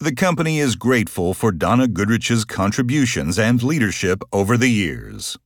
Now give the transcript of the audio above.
The company is grateful for Donna Goodrich's contributions and leadership over the years.